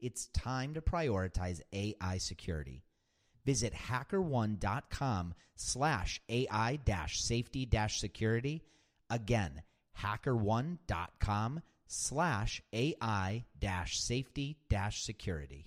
it's time to prioritize AI security. Visit hackerone.com slash AI dash safety dash security. Again, hackerone.com slash AI dash safety dash security.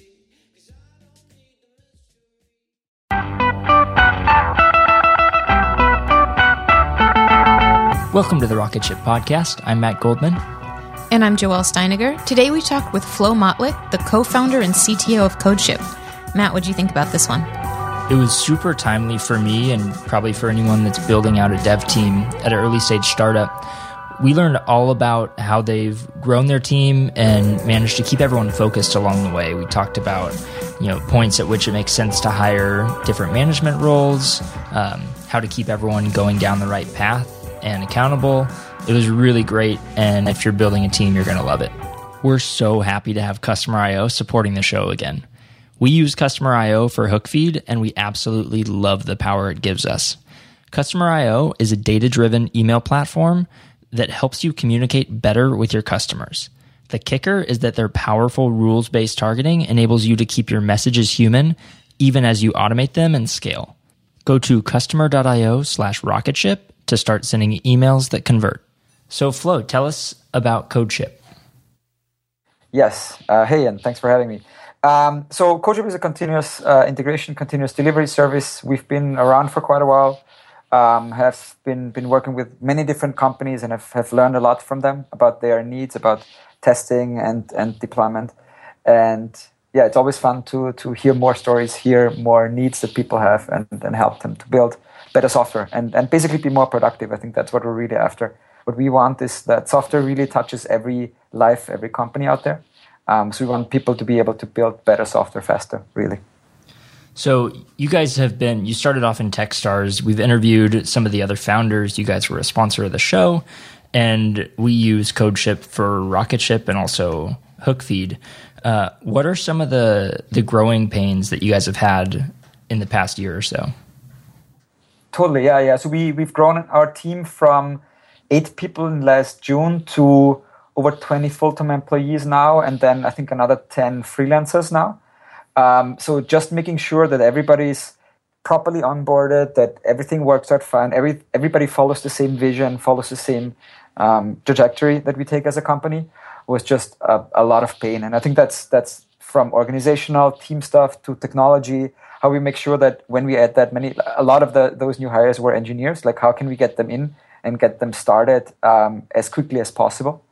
Welcome to the Rocket Ship Podcast. I'm Matt Goldman. And I'm Joelle Steiniger. Today we talk with Flo Motlik, the co founder and CTO of CodeShip. Matt, what do you think about this one? It was super timely for me and probably for anyone that's building out a dev team at an early stage startup. We learned all about how they've grown their team and managed to keep everyone focused along the way. We talked about, you know, points at which it makes sense to hire different management roles, um, how to keep everyone going down the right path and accountable, it was really great. And if you're building a team, you're going to love it. We're so happy to have Customer IO supporting the show again. We use Customer IO for Hookfeed, and we absolutely love the power it gives us. Customer IO is a data driven email platform that helps you communicate better with your customers. The kicker is that their powerful rules based targeting enables you to keep your messages human even as you automate them and scale. Go to customer.io slash rocketship to start sending emails that convert. So, Flo, tell us about CodeShip. Yes. Uh, hey, and thanks for having me. Um, so, CodeShip is a continuous uh, integration, continuous delivery service. We've been around for quite a while. Um, have been been working with many different companies and have, have learned a lot from them about their needs, about testing and and deployment. And yeah, it's always fun to to hear more stories, hear more needs that people have, and and help them to build better software and and basically be more productive. I think that's what we're really after what we want is that software really touches every life, every company out there. Um, so we want people to be able to build better software faster, really. So you guys have been you started off in TechStars. We've interviewed some of the other founders. You guys were a sponsor of the show. and we use CodeShip for Rocketship and also Hookfeed. Uh, what are some of the the growing pains that you guys have had in the past year or so? Totally, yeah, yeah. So we we've grown our team from eight people in last June to over 20 full-time employees now, and then I think another 10 freelancers now. Um, so just making sure that everybody's properly onboarded, that everything works out fine, every everybody follows the same vision, follows the same um, trajectory that we take as a company was just a, a lot of pain. And I think that's that's from organizational team stuff to technology how we make sure that when we add that many a lot of the those new hires were engineers like how can we get them in and get them started um, as quickly as possible?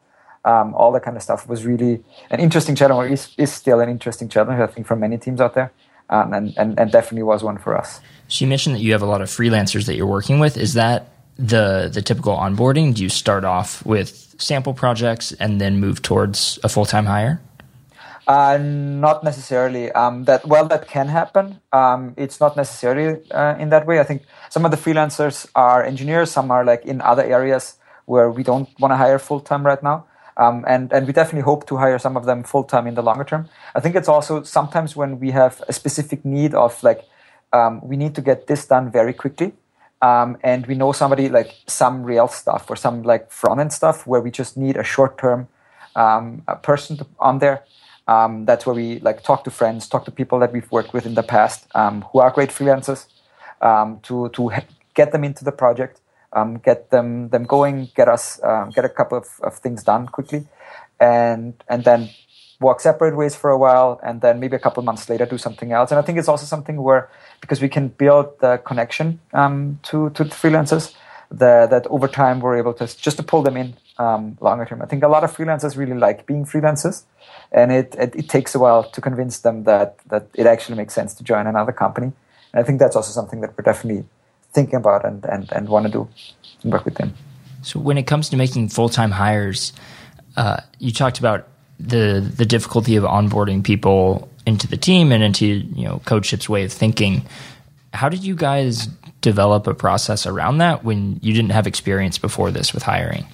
Um, all that kind of stuff was really an interesting challenge or is, is still an interesting challenge i think for many teams out there. Um, and, and, and definitely was one for us. So you mentioned that you have a lot of freelancers that you're working with. Is that the the typical onboarding? Do you start off with sample projects and then move towards a full-time hire uh, not necessarily. Um, that well, that can happen. Um, it's not necessarily uh, in that way. I think some of the freelancers are engineers. Some are like in other areas where we don't want to hire full time right now. Um, and and we definitely hope to hire some of them full time in the longer term. I think it's also sometimes when we have a specific need of like um, we need to get this done very quickly. Um, and we know somebody like some real stuff or some like front end stuff where we just need a short term um, person to, on there um, that's where we like talk to friends, talk to people that we've worked with in the past um, who are great freelancers um, to to get them into the project, um, get them them going, get us um, get a couple of, of things done quickly, and and then walk separate ways for a while, and then maybe a couple months later do something else. And I think it's also something where because we can build the connection um, to to freelancers, the, that over time we're able to just to pull them in um, longer term. I think a lot of freelancers really like being freelancers, and it, it, it takes a while to convince them that that it actually makes sense to join another company. And I think that's also something that we're definitely thinking about and and, and want to do and work with them. So when it comes to making full time hires, uh, you talked about the the difficulty of onboarding people into the team and into you know CodeShip's way of thinking. How did you guys develop a process around that when you didn't have experience before this with hiring?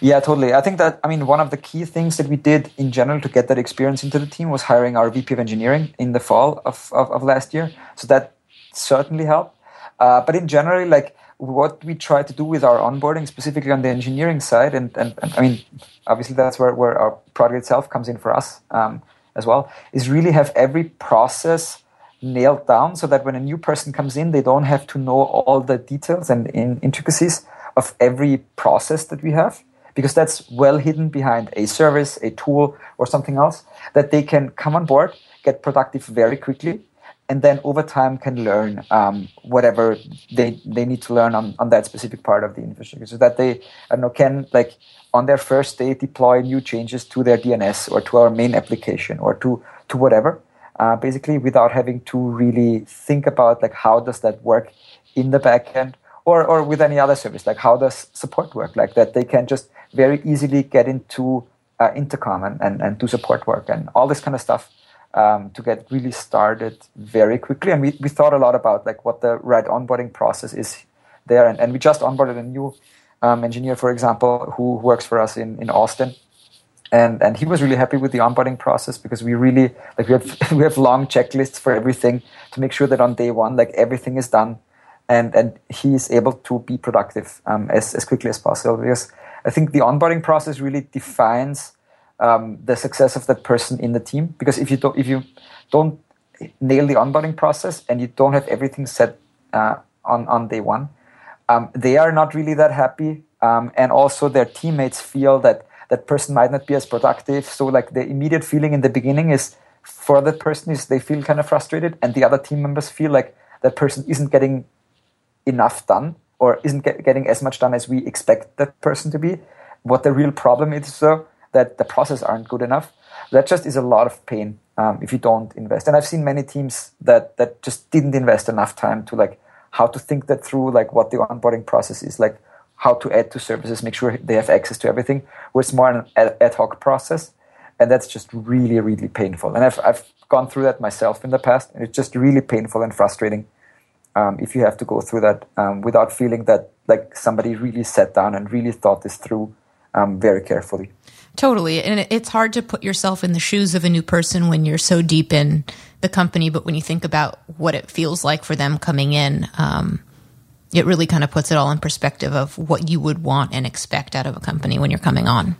Yeah, totally. I think that, I mean, one of the key things that we did in general to get that experience into the team was hiring our VP of engineering in the fall of, of, of last year. So that certainly helped. Uh, but in general, like what we try to do with our onboarding, specifically on the engineering side, and, and, and I mean, obviously that's where, where our product itself comes in for us um, as well, is really have every process nailed down so that when a new person comes in, they don't have to know all the details and in intricacies of every process that we have because that's well hidden behind a service, a tool, or something else that they can come on board, get productive very quickly, and then over time can learn um, whatever they, they need to learn on, on that specific part of the infrastructure. So that they, I don't know, can like on their first day deploy new changes to their DNS or to our main application or to, to whatever, uh, basically without having to really think about like how does that work in the backend or, or with any other service, like how does support work, like that they can just very easily get into uh, intercom and, and, and do support work and all this kind of stuff um, to get really started very quickly. And we, we thought a lot about like what the right onboarding process is there. And, and we just onboarded a new um, engineer, for example, who works for us in, in Austin. And, and he was really happy with the onboarding process because we really like we have we have long checklists for everything to make sure that on day one like everything is done and and he is able to be productive um, as as quickly as possible because I think the onboarding process really defines um, the success of that person in the team. Because if you don't if you don't nail the onboarding process and you don't have everything set uh, on on day one, um, they are not really that happy, um, and also their teammates feel that that person might not be as productive. So like the immediate feeling in the beginning is for that person is they feel kind of frustrated, and the other team members feel like that person isn't getting enough done or isn't get, getting as much done as we expect that person to be. What the real problem is, though, that the process aren't good enough. That just is a lot of pain um, if you don't invest. And I've seen many teams that that just didn't invest enough time to like how to think that through, like what the onboarding process is, like how to add to services, make sure they have access to everything. Where it's more an ad hoc process, and that's just really, really painful. And I've I've gone through that myself in the past, and it's just really painful and frustrating um, if you have to go through that um, without feeling that like somebody really sat down and really thought this through um, very carefully. Totally. And it's hard to put yourself in the shoes of a new person when you're so deep in the company. But when you think about what it feels like for them coming in, um, it really kind of puts it all in perspective of what you would want and expect out of a company when you're coming on.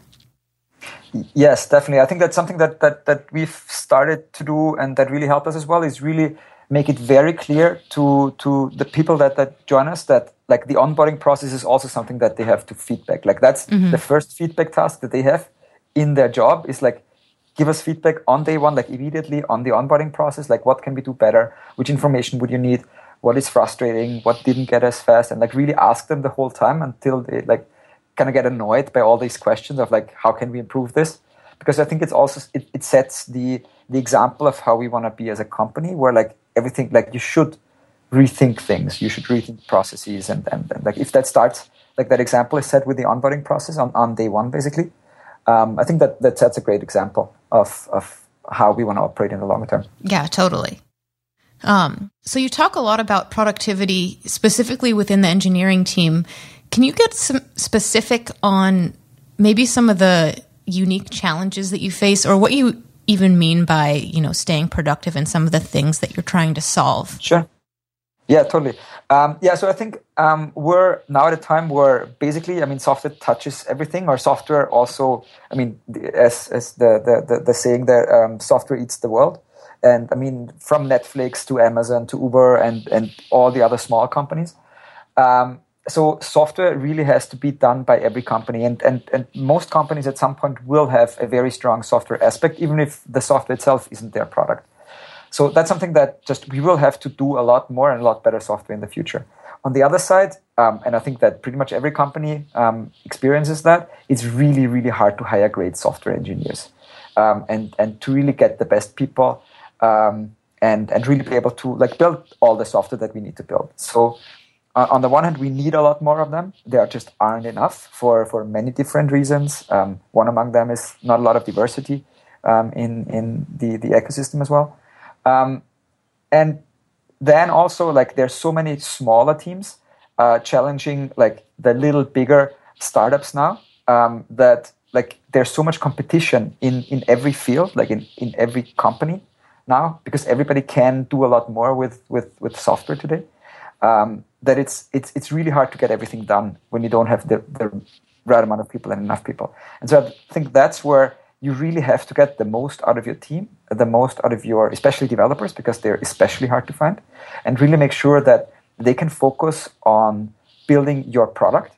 Yes, definitely. I think that's something that, that, that we've started to do and that really helped us as well is really make it very clear to, to the people that, that join us that like the onboarding process is also something that they have to feedback. Like that's mm-hmm. the first feedback task that they have in their job is like give us feedback on day one, like immediately on the onboarding process, like what can we do better, which information would you need, what is frustrating, what didn't get as fast, and like really ask them the whole time until they like kind of get annoyed by all these questions of like how can we improve this? Because I think it's also it, it sets the the example of how we want to be as a company, where like everything like you should rethink things, you should rethink processes, and and, and like if that starts like that example is set with the onboarding process on, on day one basically um, I think that, that sets a great example of, of how we want to operate in the longer term. Yeah, totally. Um, so you talk a lot about productivity, specifically within the engineering team. Can you get some specific on maybe some of the unique challenges that you face, or what you even mean by you know staying productive and some of the things that you're trying to solve? Sure. Yeah, totally. Um, yeah, so I think um, we're now at a time where basically, I mean, software touches everything, or software also, I mean, as, as the, the, the, the saying there, um, software eats the world. And I mean, from Netflix to Amazon to Uber and, and all the other small companies. Um, so software really has to be done by every company. And, and, and most companies at some point will have a very strong software aspect, even if the software itself isn't their product. So that's something that just we will have to do a lot more and a lot better software in the future. On the other side, um, and I think that pretty much every company um, experiences that, it's really, really hard to hire great software engineers um, and, and to really get the best people um, and, and really be able to like build all the software that we need to build. So uh, on the one hand, we need a lot more of them. There just aren't enough for, for many different reasons. Um, one among them is not a lot of diversity um, in, in the, the ecosystem as well. Um, and then also like there's so many smaller teams uh, challenging like the little bigger startups now um, that like there's so much competition in in every field like in in every company now because everybody can do a lot more with with with software today um, that it's it's it's really hard to get everything done when you don't have the the right amount of people and enough people and so i think that's where you really have to get the most out of your team, the most out of your, especially developers, because they're especially hard to find, and really make sure that they can focus on building your product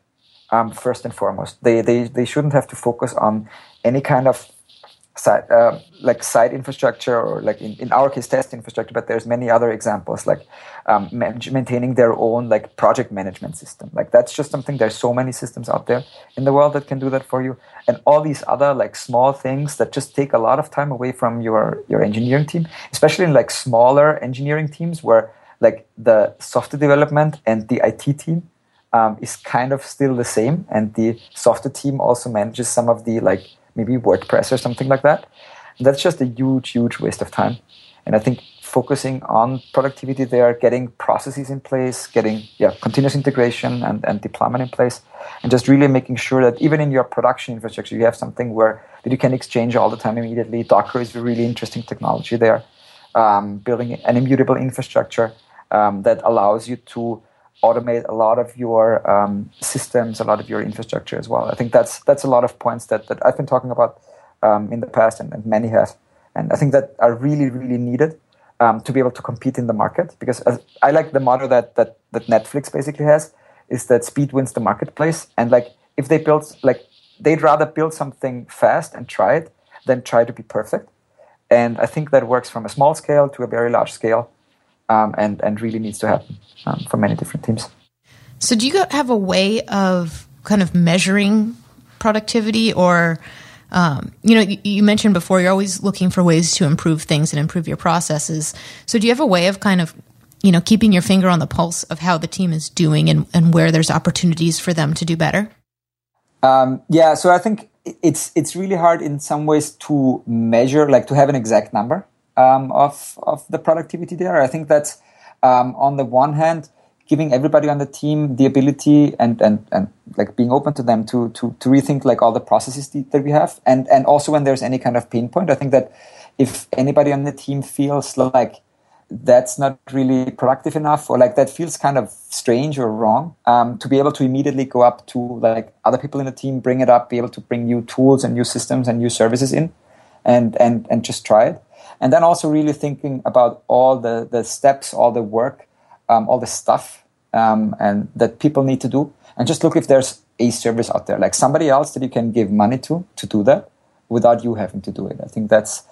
um, first and foremost. They, they, they shouldn't have to focus on any kind of side, uh, like site infrastructure or like in, in our case test infrastructure but there's many other examples like um, maintaining their own like project management system. Like that's just something there's so many systems out there in the world that can do that for you. And all these other like small things that just take a lot of time away from your your engineering team especially in like smaller engineering teams where like the software development and the IT team um, is kind of still the same. And the software team also manages some of the like maybe WordPress or something like that. And that's just a huge, huge waste of time. And I think focusing on productivity there, getting processes in place, getting yeah, continuous integration and, and deployment in place, and just really making sure that even in your production infrastructure, you have something where that you can exchange all the time immediately. Docker is a really interesting technology there. Um, building an immutable infrastructure um, that allows you to automate a lot of your um, systems, a lot of your infrastructure as well. I think that's that's a lot of points that, that I've been talking about um, in the past, and, and, many have, and I think that are really really needed um, to be able to compete in the market. Because I like the model that that that Netflix basically has is that speed wins the marketplace, and like if they build like they'd rather build something fast and try it than try to be perfect. And I think that works from a small scale to a very large scale um, and and really needs to happen um, for many different teams. So, do you have a way of kind of measuring productivity, or um, you know, you, you mentioned before you're always looking for ways to improve things and improve your processes. So, do you have a way of kind of you know keeping your finger on the pulse of how the team is doing and, and where there's opportunities for them to do better? Um, yeah, so I think it's it's really hard in some ways to measure, like to have an exact number um, of of the productivity there. I think that's um, on the one hand, giving everybody on the team the ability and, and, and like being open to them to, to, to rethink like all the processes that we have. And, and also when there's any kind of pain point, I think that if anybody on the team feels like that's not really productive enough or like that feels kind of strange or wrong um, to be able to immediately go up to like other people in the team bring it up be able to bring new tools and new systems and new services in and and and just try it and then also really thinking about all the the steps all the work um, all the stuff um, and that people need to do. And just look if there's a service out there like somebody else that you can give money to to do that without you having to do it. I think that's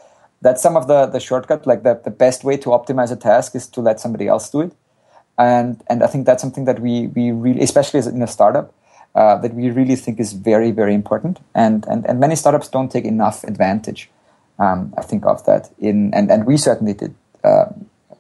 that's some of the the shortcut. Like the, the best way to optimize a task is to let somebody else do it. And and i think that's something that we we really especially in a startup uh, that we really think is very very important. And and, and many startups don't take enough advantage um, i think of that in and and we certainly did uh,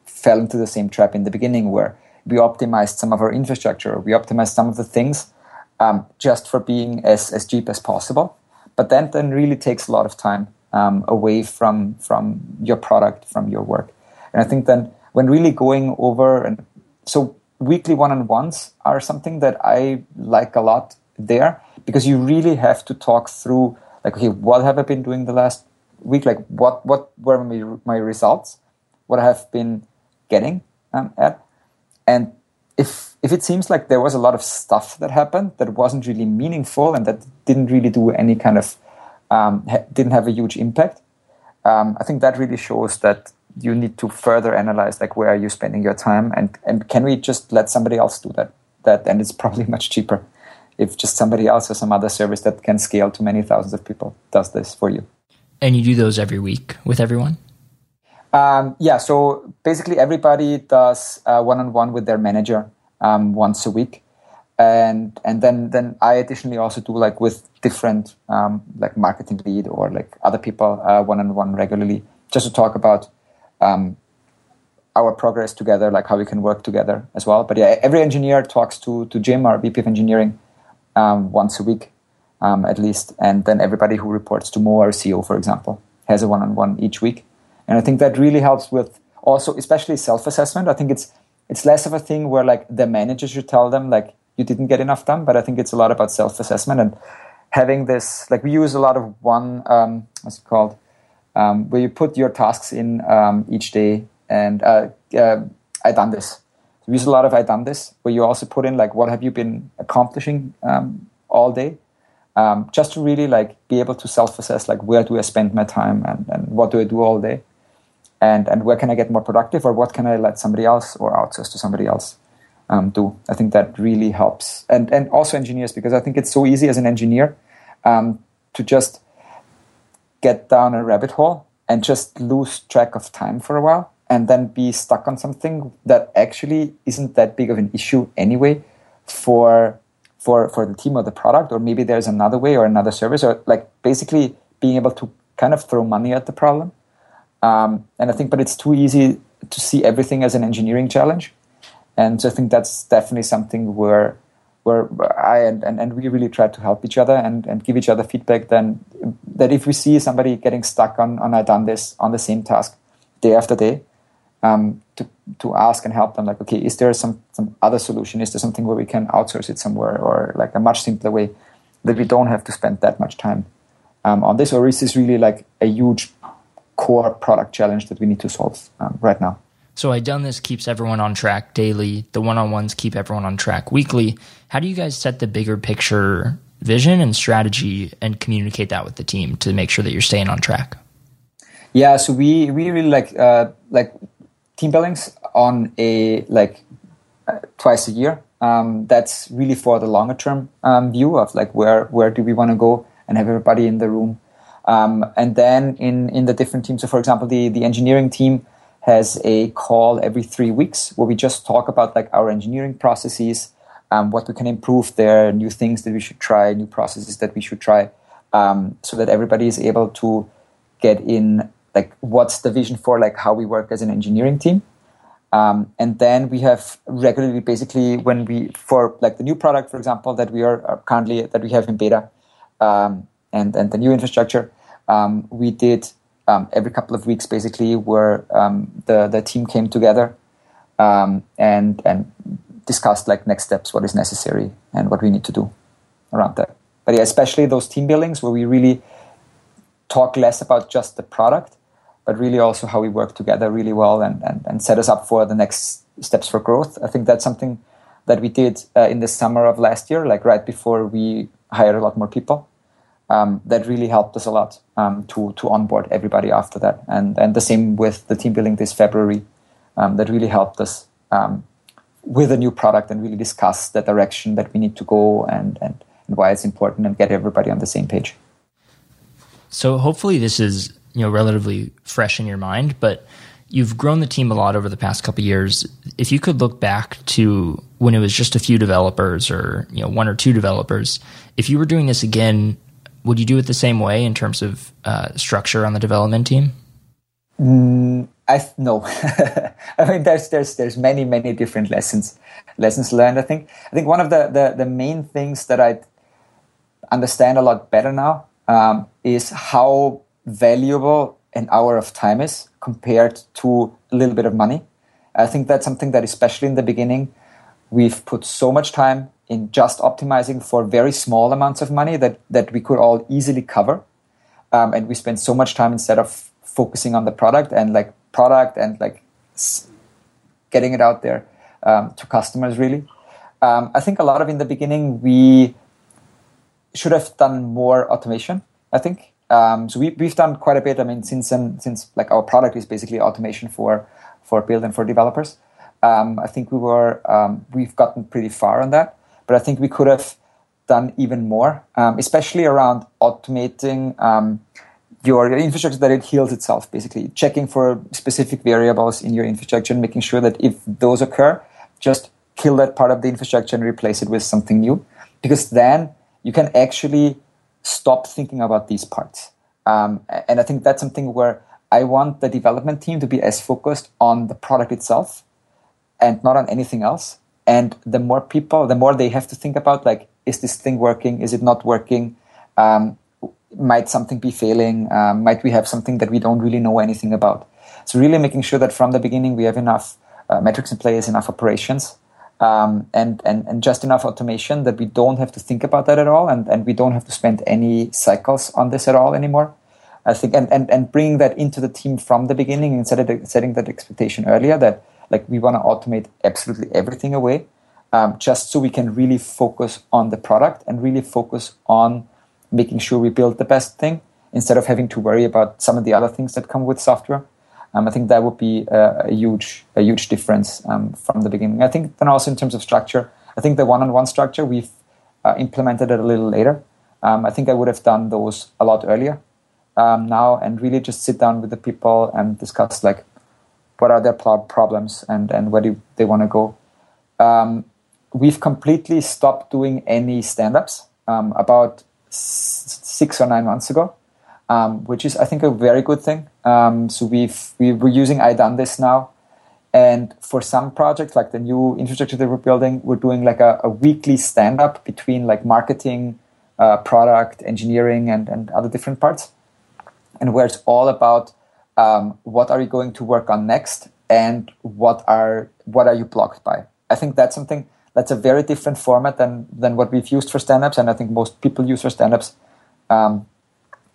fell into the same trap in the beginning where we optimized some of our infrastructure we optimized some of the things um, just for being as as cheap as possible but then then really takes a lot of time um, away from from your product, from your work. And I think then when really going over and so weekly one-on-ones are something that I like a lot there because you really have to talk through like okay what have I been doing the last week like what what were my, my results what I have been getting um, at and if if it seems like there was a lot of stuff that happened that wasn't really meaningful and that didn't really do any kind of um, ha- didn't have a huge impact. Um, I think that really shows that you need to further analyze like where are you spending your time and and can we just let somebody else do that that and it's probably much cheaper if just somebody else or some other service that can scale to many thousands of people does this for you and you do those every week with everyone? Um, yeah so basically everybody does uh, one-on-one with their manager um, once a week. And and then then I additionally also do like with different um, like marketing lead or like other people one on one regularly just to talk about um, our progress together, like how we can work together as well. But yeah, every engineer talks to to Jim, our VP of engineering, um, once a week um, at least, and then everybody who reports to Mo, CEO, for example, has a one on one each week, and I think that really helps with also especially self assessment. I think it's it's less of a thing where like the manager should tell them like you didn't get enough done. But I think it's a lot about self assessment and having this. Like we use a lot of one, um, what's it called, um, where you put your tasks in um, each day. And uh, uh, iDoneThis. We use a lot of iDoneThis, where you also put in like what have you been accomplishing um, all day. Um, just to really like be able to self-assess like where do I spend my time and, and what do I do all day and and where can I get more productive or what can I let somebody else or outsource to somebody else um, do. I think that really helps, and and also engineers because I think it's so easy as an engineer um, to just get down a rabbit hole and just lose track of time for a while, and then be stuck on something that actually isn't that big of an issue anyway for for for the team or the product, or maybe there's another way or another service, or like basically being able to kind of throw money at the problem. Um, and I think, but it's too easy to see everything as an engineering challenge and so I think that's definitely something where where I and, and, and we really try to help each other and, and give each other feedback then that if we see somebody getting stuck on, on iDoneThis on the same task day after day, um, to, to ask and help them like, okay, is there some, some other solution? Is there something where we can outsource it somewhere or like a much simpler way that we don't have to spend that much time um, on this? Or is this really like a huge core product challenge that we need to solve um, right now? So iDoneThis keeps everyone on track daily. The one on ones keep everyone on track weekly. How do you guys set the bigger picture vision and strategy and communicate that with the team to make sure that you're staying on track? Yeah, so we we really like uh, like team buildings on a like uh, twice a year. Um, that's really for the longer term um, view of like where where do we want to go and have everybody in the room. Um, and then in in the different teams. So for example, the the engineering team has a call every three weeks where we just talk about like our engineering processes, um, what we can improve there, new things that we should try, new processes that we should try, um, so that everybody is able to get in like what's the vision for like how we work as an engineering team. Um, and then we have regularly basically when we for like the new product for example that we are, currently that we have in beta um, and and the new infrastructure um, we did um, every couple of weeks, basically, where um, the the team came together um, and and discussed like next steps, what is necessary, and what we need to do around that. But yeah, especially those team buildings where we really talk less about just the product, but really also how we work together really well and, and, and set us up for the next steps for growth. I think that's something that we did uh, in the summer of last year, like right before we hired a lot more people. Um, that really helped us a lot um, to to onboard everybody after that, and and the same with the team building this February. Um, that really helped us um, with a new product and really discuss the direction that we need to go and, and and why it's important and get everybody on the same page. So hopefully this is you know relatively fresh in your mind, but you've grown the team a lot over the past couple years. If you could look back to when it was just a few developers or you know one or two developers, if you were doing this again, would you do it the same way in terms of uh, structure on the development team? Mm, I no. I mean, there's there's there's many many different lessons lessons learned. I think I think one of the the, the main things that I understand a lot better now um, is how valuable an hour of time is compared to a little bit of money. I think that's something that, especially in the beginning, we've put so much time in just optimizing for very small amounts of money that, that we could all easily cover. Um, and we spend so much time instead of focusing on the product and like product and like getting it out there um, to customers really. Um, I think a lot of in the beginning we should have done more automation. I think um, so. We, we've done quite a bit. I mean, since since like our product is basically automation for for build and for developers. Um, I think we were um, we've gotten pretty far on that but I think we could have done even more, um, especially around automating um, your, your, infrastructure that it heals itself, basically checking for specific variables in your infrastructure and making sure that if those occur, just kill that part of the infrastructure and replace it with something new. Because then you can actually stop thinking about these parts. Um, and I think that's something where I want the development team to be as focused on the product itself and not on anything else. And the more people the more they have to think about like is this thing working? Is it not working? Um, might something be failing? Um, might we have something that we don't really know anything about? So really making sure that from the beginning we have enough uh, metrics in place enough operations um, and, and, and just enough automation that we don't have to think about that at all and, and we don't have to spend any cycles on this at all anymore i think and, and, and bringing that into the team from the beginning instead of setting that expectation earlier that like we want to automate absolutely everything away, um, just so we can really focus on the product and really focus on making sure we build the best thing instead of having to worry about some of the other things that come with software. Um, I think that would be a, a huge a huge difference um, from the beginning. I think then also in terms of structure, I think the one-on-one structure we've uh, implemented it a little later. Um, I think I would have done those a lot earlier um, now and really just sit down with the people and discuss like what are their problems and, and where do they want to go. Um, we've completely stopped doing any stand-ups um, about s- six or nine months ago, um, which is I think a very good thing. Um, so we've we, we're using iDoneThis now, and for some projects like the new infrastructure that we're building, we're doing like a, a weekly stand-up between like marketing, uh, product, engineering, and and other different parts, and where it's all about um, what are you going to work on next and what are what are you blocked by? I think that's something that's a very different format than than what we've used for stand-ups. And i think most people use for stand-ups um,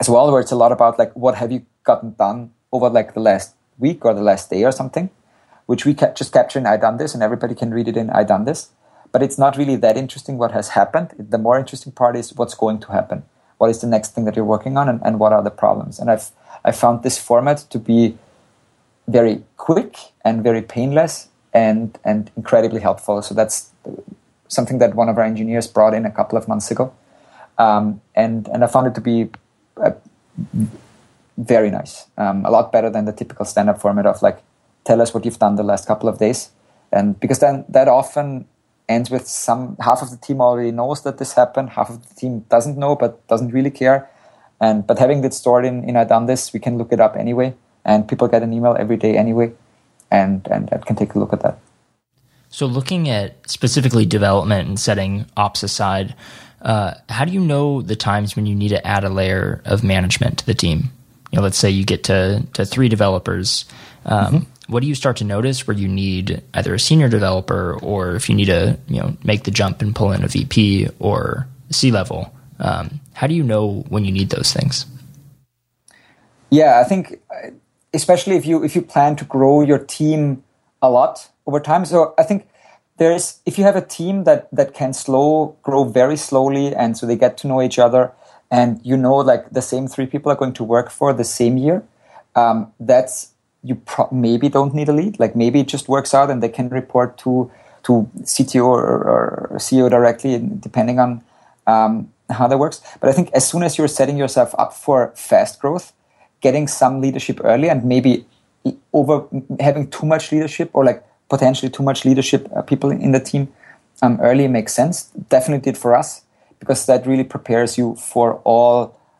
as well where it's a lot about like what have you gotten done over like the last week or the last day or something which we just capture in iDoneThis and everybody can read it in iDoneThis. But it's not really that interesting what has happened. The more interesting part is what's going to happen. What is the next thing that you're working on and, and what are the problems? And i've I found this format to be very quick and very painless and and incredibly helpful. So that's something that one of our engineers brought in a couple of months ago, um, and and I found it to be very nice. Um, a lot better than the typical stand-up format of like tell us what you've done the last couple of days, and because then that often ends with some half of the team already knows that this happened, half of the team doesn't know but doesn't really care and but having that stored in in iDoneThis, we can look it up anyway, and people get an email every day anyway, and and I can take a look at that. So, looking at specifically development and setting ops aside, uh, how do you know the times when you need to add a layer of management to the team? You know, let's say you get to to three developers. Um, mm-hmm. what do you start to notice where you need either a senior developer or if you need to you know make the jump and pull in a VP or C level? Um, how do you know when you need those things? Yeah, I think especially if you if you plan to grow your team a lot over time. So I think there is if you have a team that that can slow grow very slowly and so they get to know each other and you know like the same three people are going to work for the same year um, that's you pro- maybe don't need a lead like maybe it just works out and they can report to to cto or, or ceo directly depending on um, how that works but i think as soon as you're setting yourself up for fast growth getting some leadership early and maybe over having too much leadership or like potentially too much leadership uh, people in the team um, early makes sense. Definitely did for us because that really prepares you for all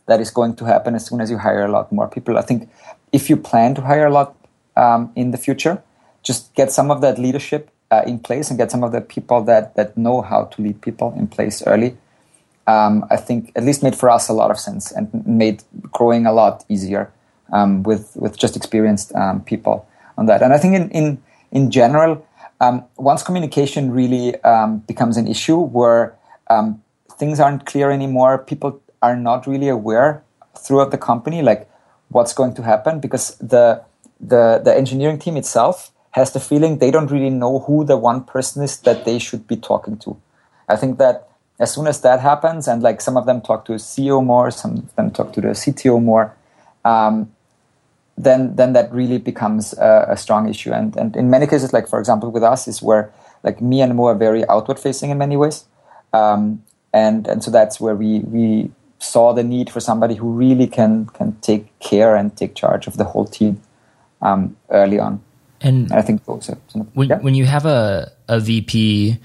that is going to happen as soon as you hire a lot more people. I think if you plan to hire a lot um, in the future just get some of that leadership uh, in place and get some of the people that that know how to lead people in place early. Um, I think at least made for us a lot of sense and made growing a lot easier um, with with just experienced um, people on that. And I think in in in general, um, once communication really um, becomes an issue where um, things aren't clear anymore, people are not really aware throughout the company like what's going to happen because the the the engineering team itself has the feeling they don't really know who the one person is that they should be talking to. I think that as soon as that happens, and like some of them talk to a CEO more, some of them talk to the CTO more, um, then then that really becomes a, a, strong issue. And and in many cases, like for example with us, is where like me and Mo are very outward facing in many ways, um, and and so that's where we we saw the need for somebody who really can can take care and take charge of the whole team um, early on. And, and I think also when yeah. when you have a a VP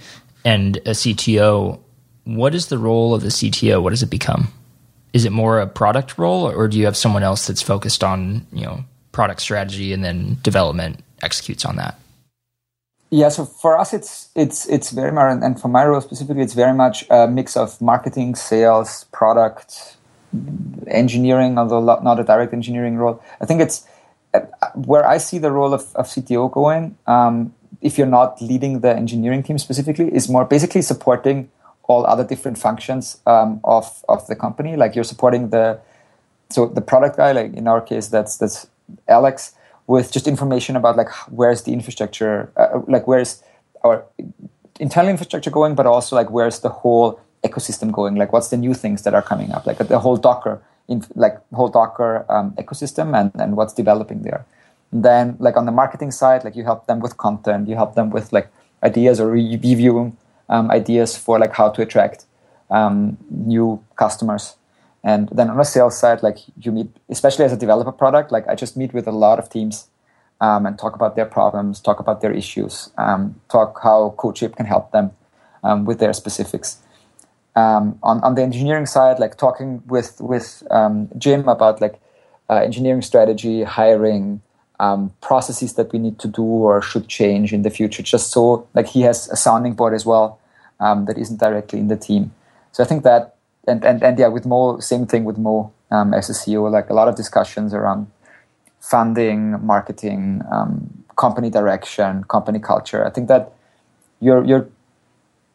and a CTO what is the role of the CTO? What does it become? Is it more a product role, or do you have someone else that's focused on you know product strategy and then development executes on that? Yeah, so for us, it's it's it's very much, and for my role specifically, it's very much a mix of marketing, sales, product, engineering, although not a direct engineering role. I think it's uh, where I see the role of, of CTO going. Um, if you're not leading the engineering team specifically, is more basically supporting all other different functions um, of of the company. Like you're supporting the so the product guy, like in our case, that's that's Alex, with just information about like where's the infrastructure, uh, like where's our internal infrastructure going, but also like where's the whole ecosystem going? Like what's the new things that are coming up? Like the whole Docker, in, like whole Docker um, ecosystem, and and what's developing there. And then like on the marketing side, like you help them with content, you help them with like ideas or reviewing um, ideas for like how to attract um, new customers. And then on the sales side, like you meet, especially as a developer product, like I just meet with a lot of teams um, and talk about their problems, talk about their issues, um, talk how CodeShip can help them um, with their specifics. Um, on, on the engineering side, like talking with with Jim about like uh, engineering strategy, hiring, um, processes that we need to do or should change in the future, just so like he has a sounding board as well um, that isn't directly in the team. So I think that and and, and yeah, with Mo, same thing with Mo um, as a CEO, like a lot of discussions around funding, marketing, um, company direction, company culture. I think that you're you're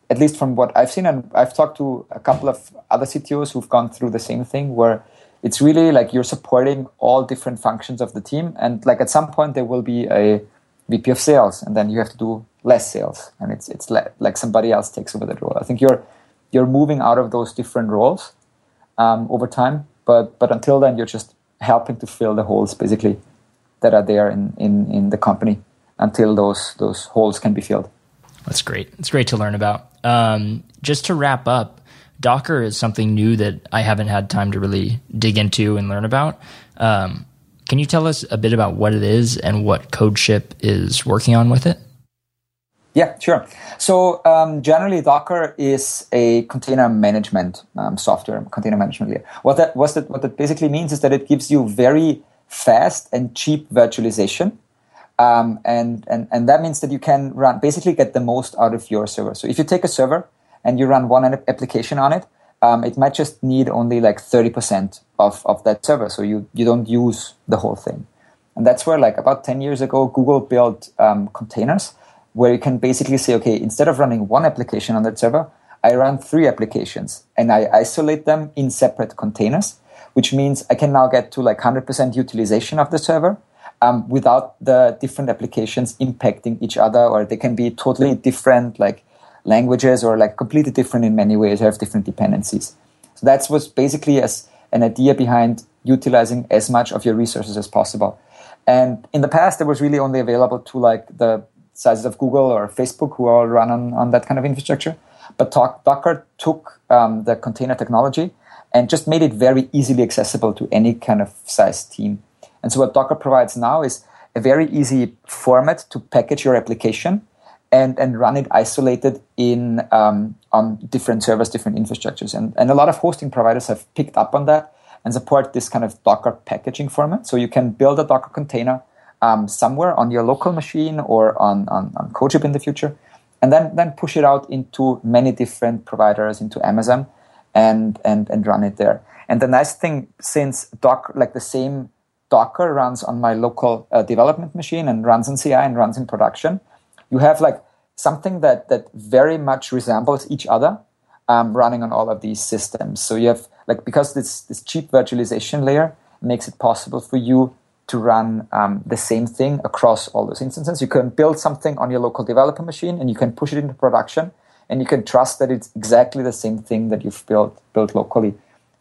at least from what I've seen, and I've talked to a couple of other CTOs who've gone through the same thing, where it's really like you're supporting all different functions of the team and like at some point there will be a vp of sales and then you have to do less sales and it's it's le- like somebody else takes over that role. I think you're you're moving out of those different roles um, over time but but until then you're just helping to fill the holes basically that are there in in, in the company until those those holes can be filled. That's great. It's great to learn about. Um, just to wrap up Docker is something new that I haven't had time to really dig into and learn about. Um, can you tell us a bit about what it is and what CodeShip is working on with it? Yeah, sure. So um, generally, Docker is a container management um, software, container management layer. What that, what that what that basically means is that it gives you very fast and cheap virtualization, um, and and and that means that you can run basically get the most out of your server. So if you take a server and you run one application on it, um, it might just need only like 30% of, of that server. So you, you don't use the whole thing. And that's where, like, about 10 years ago, Google built um, containers where you can basically say, okay, instead of running one application on that server, I run three applications and I isolate them in separate containers, which means I can now get to like 100% utilization of the server um, without the different applications impacting each other, or they can be totally different, like languages, or like completely different in many ways, have different dependencies. So that's what's basically as an idea behind utilizing as much of your resources as possible. And in the past, it was really only available to like the sizes of Google or Facebook, who all run on, on that kind of infrastructure. But Docker took um, the container technology and just made it very easily accessible to any kind of size team. And so what Docker provides now is a very easy format to package your application and, and run it isolated in um, on different servers, different infrastructures. And, and a lot of hosting providers have picked up on that and support this kind of Docker packaging format. So you can build a Docker container um, somewhere on your local machine or on, on, on in the future, and then, then push it out into many different providers, into Amazon, and, and, and run it there. And the nice thing, since Docker, like the same Docker runs on my local uh, development machine and runs in CI and runs in production, you have like something that, that very much resembles each other um, running on all of these systems. So you have like because this this cheap virtualization layer makes it possible for you to run um, the same thing across all those instances. You can build something on your local developer machine and you can push it into production and you can trust that it's exactly the same thing that you've built built locally.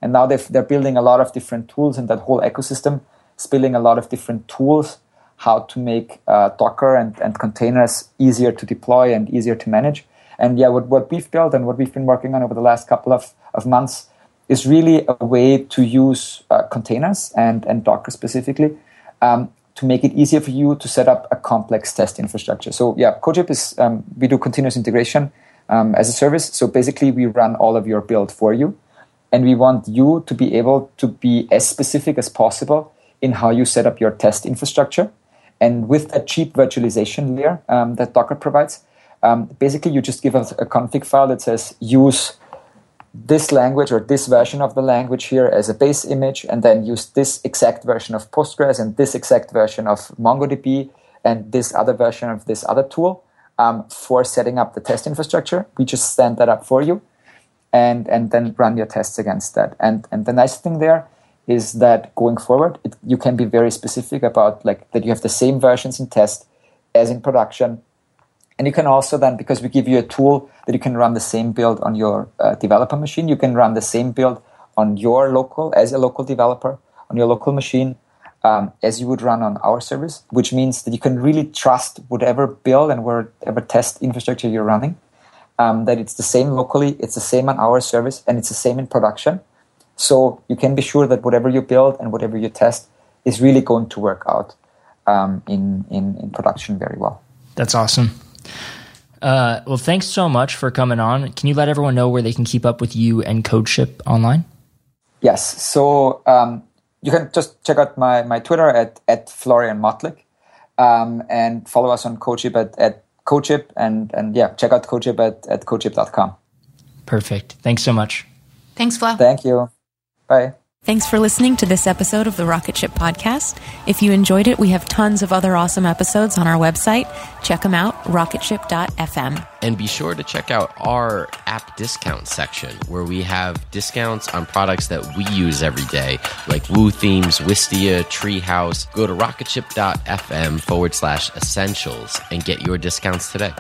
And now they're building a lot of different tools and that whole ecosystem spilling a lot of different tools how to make uh, Docker and, and containers easier to deploy and easier to manage. And yeah, what, what we've built and what we've been working on over the last couple of, of months is really a way to use uh, containers and, and Docker specifically um, to make it easier for you to set up a complex test infrastructure. So yeah, CodeShip is, um, we do continuous integration um, as a service. So basically we run all of your build for you. And we want you to be able to be as specific as possible in how you set up your test infrastructure. And with that cheap virtualization layer um, that Docker provides, um, basically you just give us a config file that says use this language or this version of the language here as a base image and then use this exact version of Postgres and this exact version of MongoDB and this other version of this other tool um, for setting up the test infrastructure. We just stand that up for you and, and then run your tests against that. And, and the nice thing there is that going forward, it, you can be very specific about like that you have the same versions in test as in production and you can also then, because we give you a tool that you can run the same build on your uh, developer machine, you can run the same build on your local, as a local developer, on your local machine, um, as you would run on our service, which means that you can really trust whatever build and whatever test infrastructure you're running, um, that it's the same locally, it's the same on our service, and it's the same in production. So you can be sure that whatever you build and whatever you test is really going to work out um, in, in, in production very well. That's awesome. Uh, well, thanks so much for coming on. Can you let everyone know where they can keep up with you and CodeShip online? Yes. So um, you can just check out my, my Twitter at, at Florian Motlik um, and follow us on CodeShip at, at CodeShip and, and yeah, check out CodeShip at, at CodeShip.com. Perfect. Thanks so much. Thanks, Flo. Thank you. Bye. Thanks for listening to this episode of the Rocket Ship Podcast. If you enjoyed it, we have tons of other awesome episodes on our website. Check them out, rocketship.fm. And be sure to check out our app discount section where we have discounts on products that we use every day, like Woo Themes, Wistia, Treehouse. Go to rocketship.fm forward slash essentials and get your discounts today.